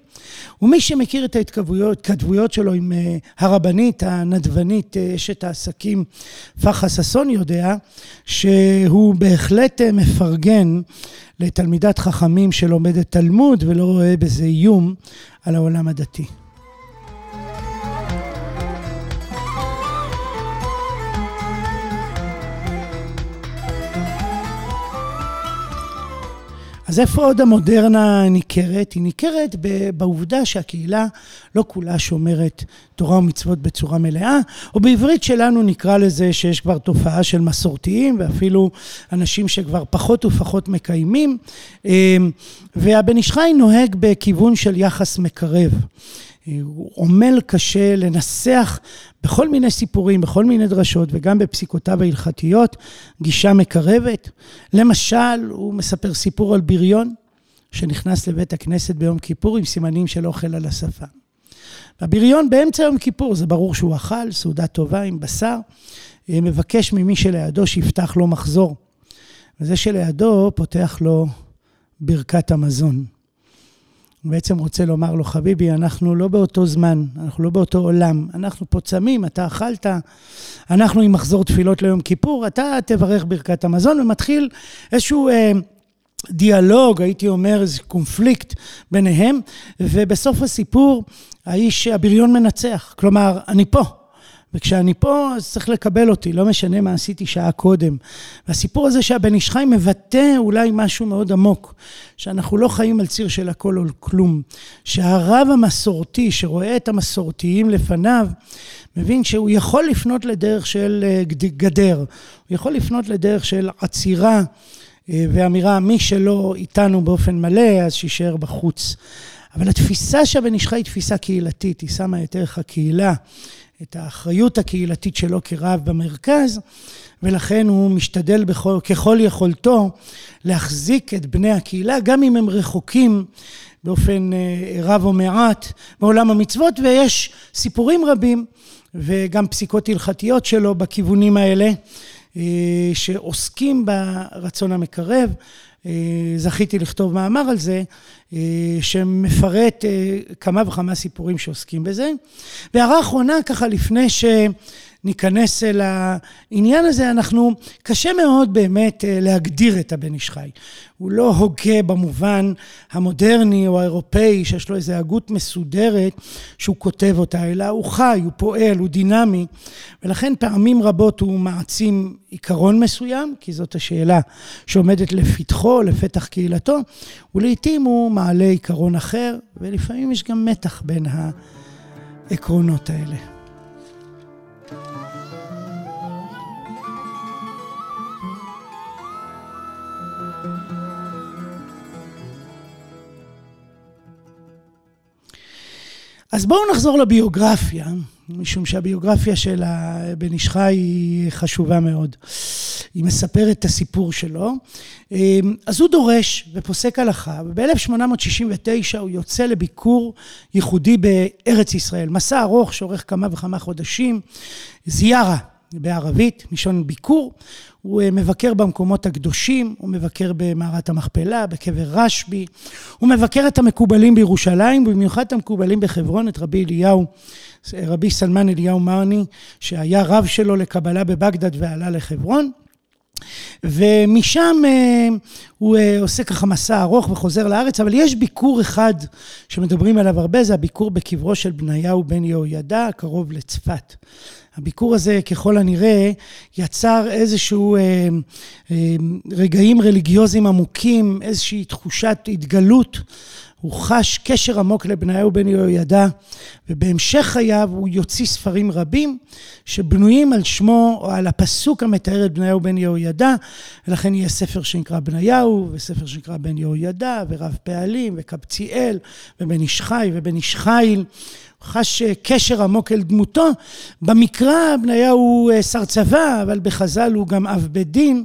ומי שמכיר את ההתכתבויות שלו עם אה, הרבנית הנדבנית, אשת העסקים פחה ששון יודע שהוא בהחלט מפרגן לתלמידת חכמים שלומדת תלמוד ולא רואה בזה איום על העולם הדתי. אז איפה עוד המודרנה ניכרת? היא ניכרת בעובדה שהקהילה לא כולה שומרת תורה ומצוות בצורה מלאה, או בעברית שלנו נקרא לזה שיש כבר תופעה של מסורתיים, ואפילו אנשים שכבר פחות ופחות מקיימים, והבן איש חי נוהג בכיוון של יחס מקרב. הוא עמל קשה לנסח בכל מיני סיפורים, בכל מיני דרשות, וגם בפסיקותיו ההלכתיות, גישה מקרבת. למשל, הוא מספר סיפור על בריון שנכנס לבית הכנסת ביום כיפור עם סימנים של אוכל על השפה. הבריון באמצע יום כיפור, זה ברור שהוא אכל, סעודה טובה עם בשר, מבקש ממי שלידו שיפתח לו מחזור. וזה שלידו פותח לו ברכת המזון. הוא בעצם רוצה לומר לו, חביבי, אנחנו לא באותו זמן, אנחנו לא באותו עולם. אנחנו פה צמים, אתה אכלת, אנחנו עם מחזור תפילות ליום כיפור, אתה תברך ברכת המזון, ומתחיל איזשהו... אה, דיאלוג, הייתי אומר, איזה קונפליקט ביניהם, ובסוף הסיפור, האיש, הבריון מנצח. כלומר, אני פה, וכשאני פה, אז צריך לקבל אותי, לא משנה מה עשיתי שעה קודם. והסיפור הזה שהבן איש חי מבטא אולי משהו מאוד עמוק, שאנחנו לא חיים על ציר של הכל או כלום. שהרב המסורתי, שרואה את המסורתיים לפניו, מבין שהוא יכול לפנות לדרך של אה, גדר, הוא יכול לפנות לדרך של עצירה אה, ואמירה, מי שלא איתנו באופן מלא, אז שישאר בחוץ. אבל התפיסה שהבן איש חי היא תפיסה קהילתית, היא שמה את ערך הקהילה, את האחריות הקהילתית שלו כרב במרכז, ולכן הוא משתדל בכל, ככל יכולתו להחזיק את בני הקהילה, גם אם הם רחוקים באופן אה, רב או מעט מעולם המצוות, ויש סיפורים רבים וגם פסיקות הלכתיות שלו בכיוונים האלה, אה, שעוסקים ברצון המקרב. אה, זכיתי לכתוב מאמר על זה, אה, שמפרט אה, כמה וכמה סיפורים שעוסקים בזה. והערה אחרונה, ככה לפני ש... ניכנס אל העניין הזה, אנחנו, קשה מאוד באמת אה, להגדיר את הבן איש חי. הוא לא הוגה במובן המודרני או האירופאי, שיש לו איזו הגות מסודרת שהוא כותב אותה, אלא הוא חי, הוא פועל, הוא דינמי, ולכן פעמים רבות הוא מעצים עיקרון מסוים, כי זאת השאלה שעומדת לפתחו, לפתח קהילתו, ולעיתים הוא מעלה עיקרון אחר, ולפעמים יש גם מתח בין העקרונות האלה. אז בואו נחזור לביוגרפיה, משום שהביוגרפיה של הבן איש חי היא חשובה מאוד. היא מספרת את הסיפור שלו. אז הוא דורש ופוסק הלכה, וב-1869 הוא יוצא לביקור ייחודי בארץ ישראל. מסע ארוך שאורך כמה וכמה חודשים, זיארה בערבית, מלשון ביקור. הוא אה, מבקר במקומות הקדושים, הוא מבקר במערת המכפלה, בקבר רשב"י, הוא מבקר את המקובלים בירושלים, במיוחד את המקובלים בחברון, את רבי אליהו, רבי סלמן אליהו מרני, שהיה רב שלו לקבלה בבגדד ועלה לחברון. ומשם אה, הוא אה, עושה ככה מסע ארוך וחוזר לארץ, אבל יש ביקור אחד שמדברים עליו הרבה, זה הביקור בקברו של בניהו בן יהוידע, קרוב לצפת. הביקור הזה ככל הנראה יצר איזשהו אה, אה, רגעים רליגיוזיים עמוקים, איזושהי תחושת התגלות. הוא חש קשר עמוק לבניהו בן יהוידע, ובהמשך חייו הוא יוציא ספרים רבים שבנויים על שמו או על הפסוק המתאר את בניהו בן יהוידע, ולכן יהיה ספר שנקרא בניהו, וספר שנקרא בן יהוידע, ורב פעלים, וקבציאל, ובן איש חי, ובן איש חיל. חש קשר עמוק אל דמותו. במקרא בניהו הוא אה, שר צבא, אבל בחז"ל הוא גם אב בית דין,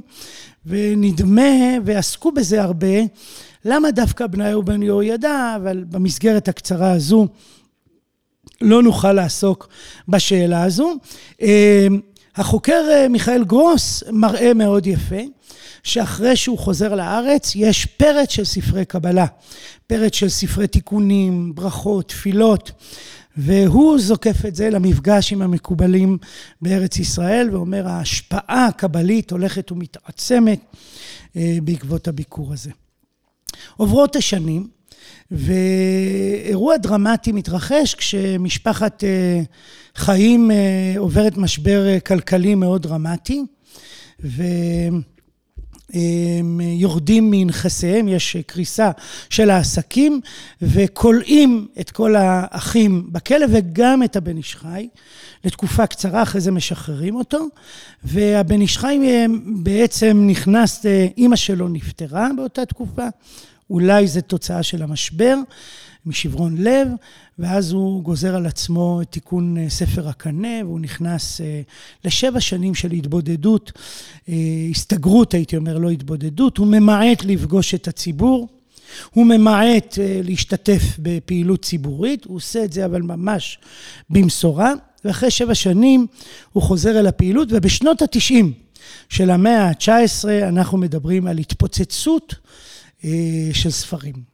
ונדמה, ועסקו בזה הרבה, למה דווקא בניהו בן יהוידע, אבל במסגרת הקצרה הזו לא נוכל לעסוק בשאלה הזו. אה, החוקר אה, מיכאל גרוס מראה מאוד יפה, שאחרי שהוא חוזר לארץ יש פרץ של ספרי קבלה, פרץ של ספרי תיקונים, ברכות, תפילות, והוא זוקף את זה למפגש עם המקובלים בארץ ישראל, ואומר ההשפעה הקבלית הולכת ומתעצמת אה, בעקבות הביקור הזה. עוברות השנים, ואירוע דרמטי מתרחש כשמשפחת אה, חיים אה, עוברת משבר כלכלי מאוד דרמטי, יורדים מנכסיהם, יש קריסה של העסקים, וכולאים את כל האחים בכלא וגם את הבן איש חי לתקופה קצרה, אחרי זה משחררים אותו. והבן איש חי בעצם נכנס, אימא שלו נפטרה באותה תקופה, אולי זו תוצאה של המשבר, משברון לב, ואז הוא גוזר על עצמו את תיקון אה, ספר הקנה, והוא נכנס אה, לשבע שנים של התבודדות, אה, הסתגרות, הייתי אומר, לא התבודדות. הוא ממעט לפגוש את הציבור, הוא ממעט להשתתף בפעילות ציבורית, הוא עושה את זה אבל ממש במשורה, ואחרי שבע שנים הוא חוזר אל הפעילות, ובשנות התשעים של המאה ה-19 אנחנו מדברים על התפוצצות של ספרים.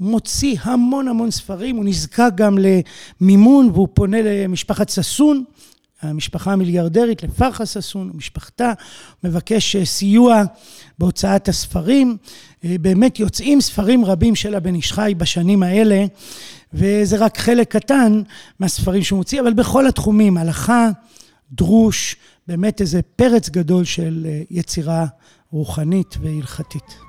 מוציא המון המון ספרים, הוא נזקק גם למימון והוא פונה למשפחת ששון, המשפחה המיליארדרית, לפרחה ששון ומשפחתה, מבקש אה, סיוע בהוצאת הספרים. אה, באמת יוצאים ספרים רבים של הבן איש חי בשנים האלה, וזה רק חלק קטן מהספרים שהוא מוציא, אבל בכל התחומים, הלכה, דרוש, באמת איזה פרץ גדול של אה, יצירה רוחנית והלכתית.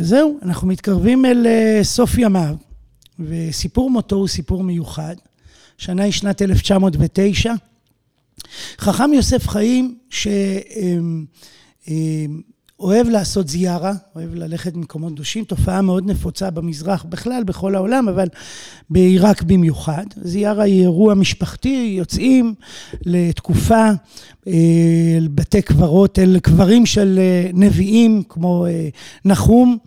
זהו, אנחנו מתקרבים אל אה, סוף ימיו, וסיפור מותו הוא סיפור מיוחד. שנה היא שנת 1909. חכם יוסף חיים, ש... אוהב לעשות זיארה, אוהב ללכת למקומות קדושים, תופעה מאוד נפוצה במזרח, בכלל בכל העולם, אבל בעיראק במיוחד. זיארה היא אירוע משפחתי, יוצאים לתקופה, אל אה, בתי קברות, אל קברים של אה, נביאים כמו אה, נחום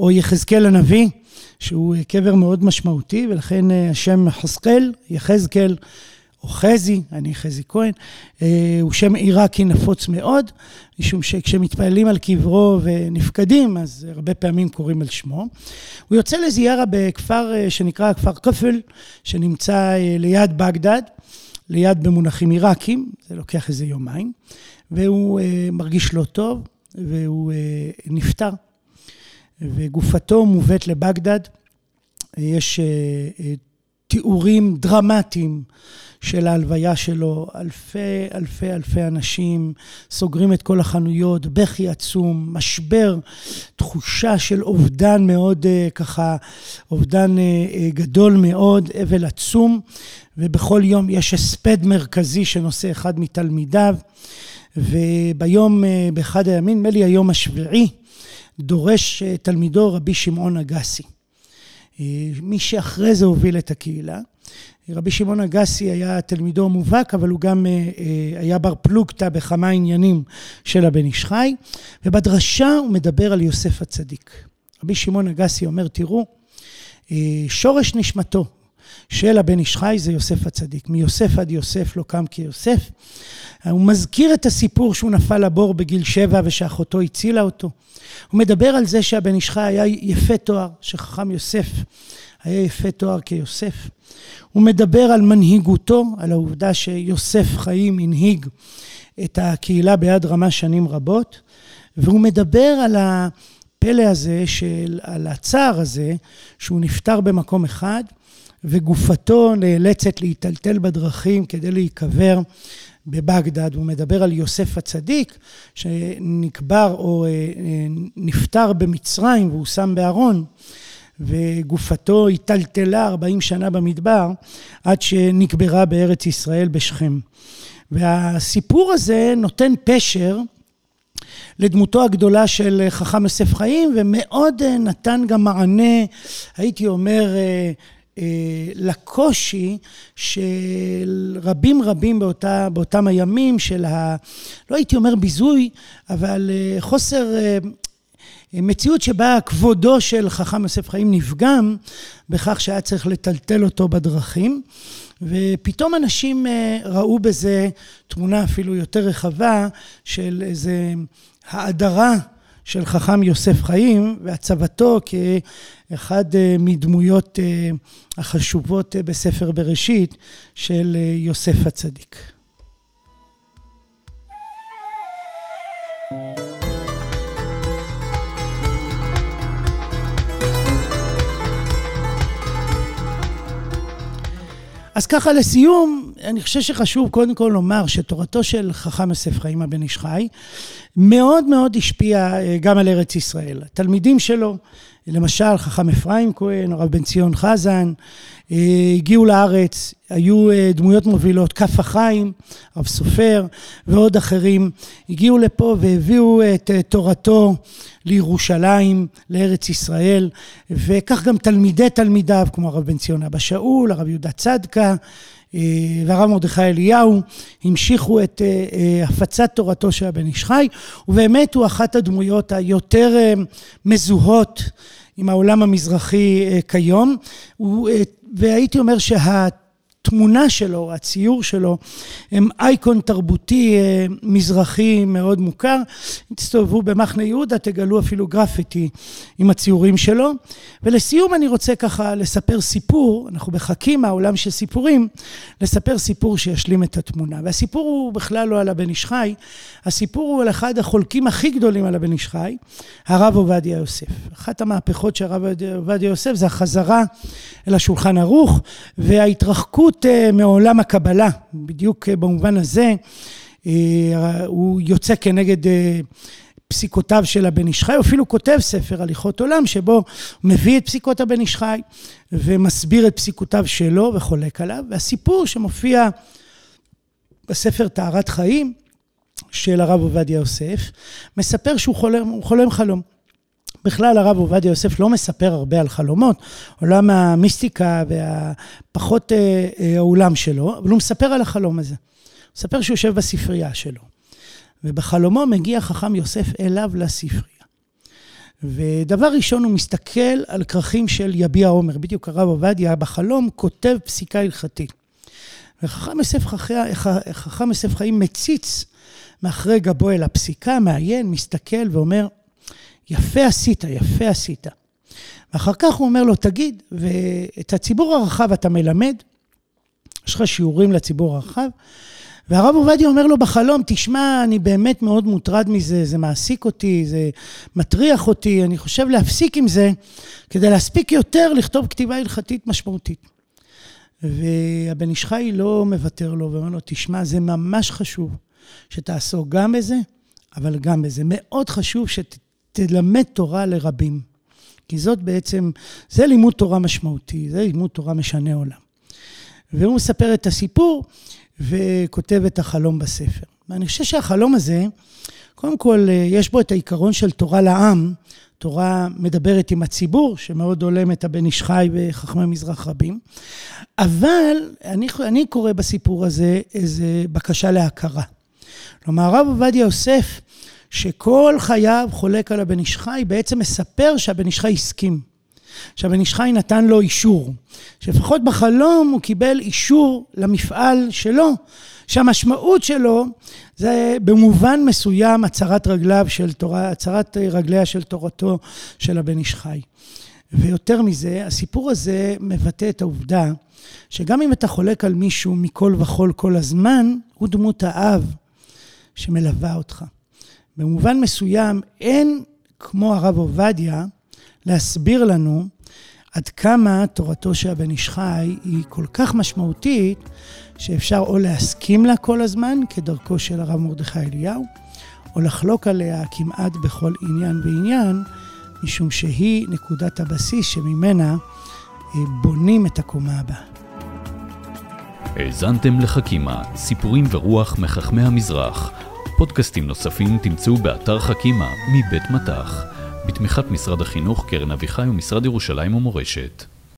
או יחזקאל הנביא, שהוא קבר מאוד משמעותי, ולכן השם חזקאל, יחזקאל, או חזי, אני חזי כהן, אה, הוא שם עיראקי נפוץ מאוד, משום שכשמתפללים על קברו ונפקדים, אז הרבה פעמים קוראים על שמו. הוא יוצא לזיארה בכפר אה, שנקרא כפר כפל, שנמצא אה, ליד בגדד, ליד במונחים עיראקים, זה לוקח איזה יומיים, והוא מרגיש לא טוב, והוא נפטר. וגופתו מובאת לבגדד. יש תיאורים דרמטיים של ההלוויה שלו, אלפי אלפי אלפי אנשים סוגרים את כל החנויות, בכי עצום, משבר, תחושה של אובדן מאוד אה, ככה, אובדן אה, אה, גדול מאוד, אבל עצום, ובכל יום יש הספד מרכזי שנושא אחד מתלמידיו, וביום, באחד הימים, נדמה לי היום השביעי, דורש תלמידו רבי שמעון אגסי. מי שאחרי זה הוביל את הקהילה. רבי שמעון אגסי היה תלמידו מובהק, אבל הוא גם אה, אה, היה בר פלוגתא בכמה עניינים של הבן איש חי, ובדרשה הוא מדבר על יוסף הצדיק. רבי שמעון אגסי אומר, תראו, אה, שורש נשמתו של הבן איש חי זה יוסף הצדיק. מיוסף עד יוסף לא קם כיוסף. הוא מזכיר את הסיפור שהוא נפל לבור בגיל שבע ושאחותו הצילה אותו. הוא מדבר על זה שהבן איש חי היה יפה תואר, שחכם יוסף היה יפה תואר כיוסף. הוא מדבר על מנהיגותו, על העובדה שיוסף חיים הנהיג את הקהילה ביד רמה שנים רבות, והוא מדבר על הפלא הזה, של, על הצער הזה, שהוא נפטר במקום אחד, וגופתו נאלצת להיטלטל בדרכים כדי להיקבר בבגדד. הוא מדבר על יוסף הצדיק, שנקבר או אה, אה, נפטר במצרים והוא שם בארון. וגופתו היטלטלה 40 שנה במדבר עד שנקברה בארץ ישראל בשכם. והסיפור הזה נותן פשר לדמותו הגדולה של חכם יוסף חיים ומאוד נתן גם מענה, הייתי אומר, אה, אה, לקושי של רבים רבים באותה, באותם הימים של ה... לא הייתי אומר ביזוי, אבל אה, חוסר מציאות שבה כבודו של חכם יוסף חיים נפגם בכך שהיה צריך לטלטל אותו בדרכים, ופתאום אנשים אה, ראו בזה תמונה אפילו יותר רחבה של איזה האדרה של חכם יוסף חיים והצבתו כאחד אה, מדמויות אה, החשובות בספר בראשית של יוסף הצדיק. אז ככה לסיום, אני חושב שחשוב קודם כל לומר שתורתו של חכם יוסף חיים הבן איש חי מאוד מאוד השפיעה אה, גם על ארץ ישראל. התלמידים שלו, למשל חכם אפרים כהן, הרב בן ציון חזן, אה, הגיעו לארץ, היו אה, דמויות מובילות, כף החיים, הרב סופר ועוד אחרים, הגיעו לפה והביאו את תורתו לירושלים, לארץ ישראל, וכך גם תלמידי תלמידיו, כמו הרב בן ציון אבא שאול, הרב יהודה צדקה, אה, והרב מרדכי אליהו המשיכו את אה, אה, הפצת תורתו של הבן איש חי, ובאמת הוא אחת הדמויות היותר מזוהות עם העולם המזרחי כיום, והייתי אומר שה... התמונה שלו, הציור שלו, הם אייקון תרבותי אה, מזרחי מאוד מוכר. תסתובבו במחנה יהודה, תגלו אפילו גרפיטי עם הציורים שלו. ולסיום אני רוצה ככה לספר סיפור, אנחנו בחכים מהעולם של סיפורים, לספר סיפור שישלים את התמונה. והסיפור הוא בכלל לא על הבן איש חי, הסיפור הוא על אחד החולקים הכי גדולים על הבן איש חי, הרב עובדיה יוסף. אחת המהפכות של הרב עובדיה יוסף זה החזרה אל השולחן ערוך וההתרחקות התרחקות אה, מעולם הקבלה, בדיוק אה, במובן הזה, אה, הוא יוצא כנגד פסיקותיו של הבן איש חי, אפילו כותב ספר הליכות עולם, שבו הוא מביא את פסיקות הבן איש חי ומסביר את פסיקותיו שלו וחולק עליו. והסיפור שמופיע בספר טהרת חיים של הרב עובדיה יוסף, מספר שהוא חולם, חולם חלום. בכלל הרב עובדיה יוסף לא מספר הרבה על חלומות, עולם המיסטיקה והפחות אה, אה, העולם שלו, אבל הוא מספר על החלום הזה. הוא מספר שהוא יושב בספרייה שלו, ובחלומו מגיע חכם יוסף אליו לספרייה. ודבר ראשון הוא מסתכל על כרכים של יביע עומר, בדיוק הרב עובדיה בחלום כותב פסיקה הלכתית. וחכם יוסף, חכם יוסף חיים מציץ מאחרי גבו אל הפסיקה, מעיין, מסתכל ואומר, יפה עשית, יפה עשית. ואחר כך הוא אומר לו, תגיד, ואת הציבור הרחב אתה מלמד? יש לך שיעורים לציבור הרחב? והרב עובדיה אומר לו בחלום, תשמע, אני באמת מאוד מוטרד מזה, זה מעסיק אותי, זה מטריח אותי, אני חושב להפסיק עם זה, כדי להספיק יותר לכתוב כתיבה הלכתית משמעותית. והבן איש חי לא מוותר לו, ואומר לו, תשמע, זה ממש חשוב שתעסוק גם בזה, אבל גם בזה. מאוד חשוב שת... תלמד תורה לרבים. כי זאת בעצם, זה לימוד תורה משמעותי, זה לימוד תורה משנה עולם. והוא מספר את הסיפור וכותב את החלום בספר. ואני חושב שהחלום הזה, קודם כל, יש בו את העיקרון של תורה לעם. תורה מדברת עם הציבור, שמאוד הולם את הבן איש חי וחכמי מזרח רבים. אבל אני, אני קורא בסיפור הזה איזה בקשה להכרה. כלומר, הרב עובדיה יוסף שכל חייו חולק על הבן איש חי, בעצם מספר שהבן איש חי הסכים. שהבן איש חי נתן לו אישור. שלפחות בחלום הוא קיבל אישור למפעל שלו, שהמשמעות שלו זה במובן מסוים הצרת רגליו של תורה, הצרת רגליה של תורתו של הבן איש חי. ויותר מזה, הסיפור הזה מבטא את העובדה שגם אם אתה חולק על מישהו מכל וכול כל הזמן, הוא דמות האב שמלווה אותך. במובן מסוים אין כמו הרב עובדיה להסביר לנו עד כמה תורתו של הבן איש חי היא כל כך משמעותית, שאפשר או להסכים לה כל הזמן, כדרכו של הרב מרדכי אליהו, או לחלוק עליה כמעט בכל עניין ועניין, משום שהיא נקודת הבסיס שממנה אה, בונים את הקומה הבאה. האזנתם לחכימה, סיפורים ורוח מחכמי המזרח. פודקאסטים נוספים תמצאו באתר חכימה מבית מטח, בתמיכת משרד החינוך, קרן אביחי ומשרד ירושלים ומורשת.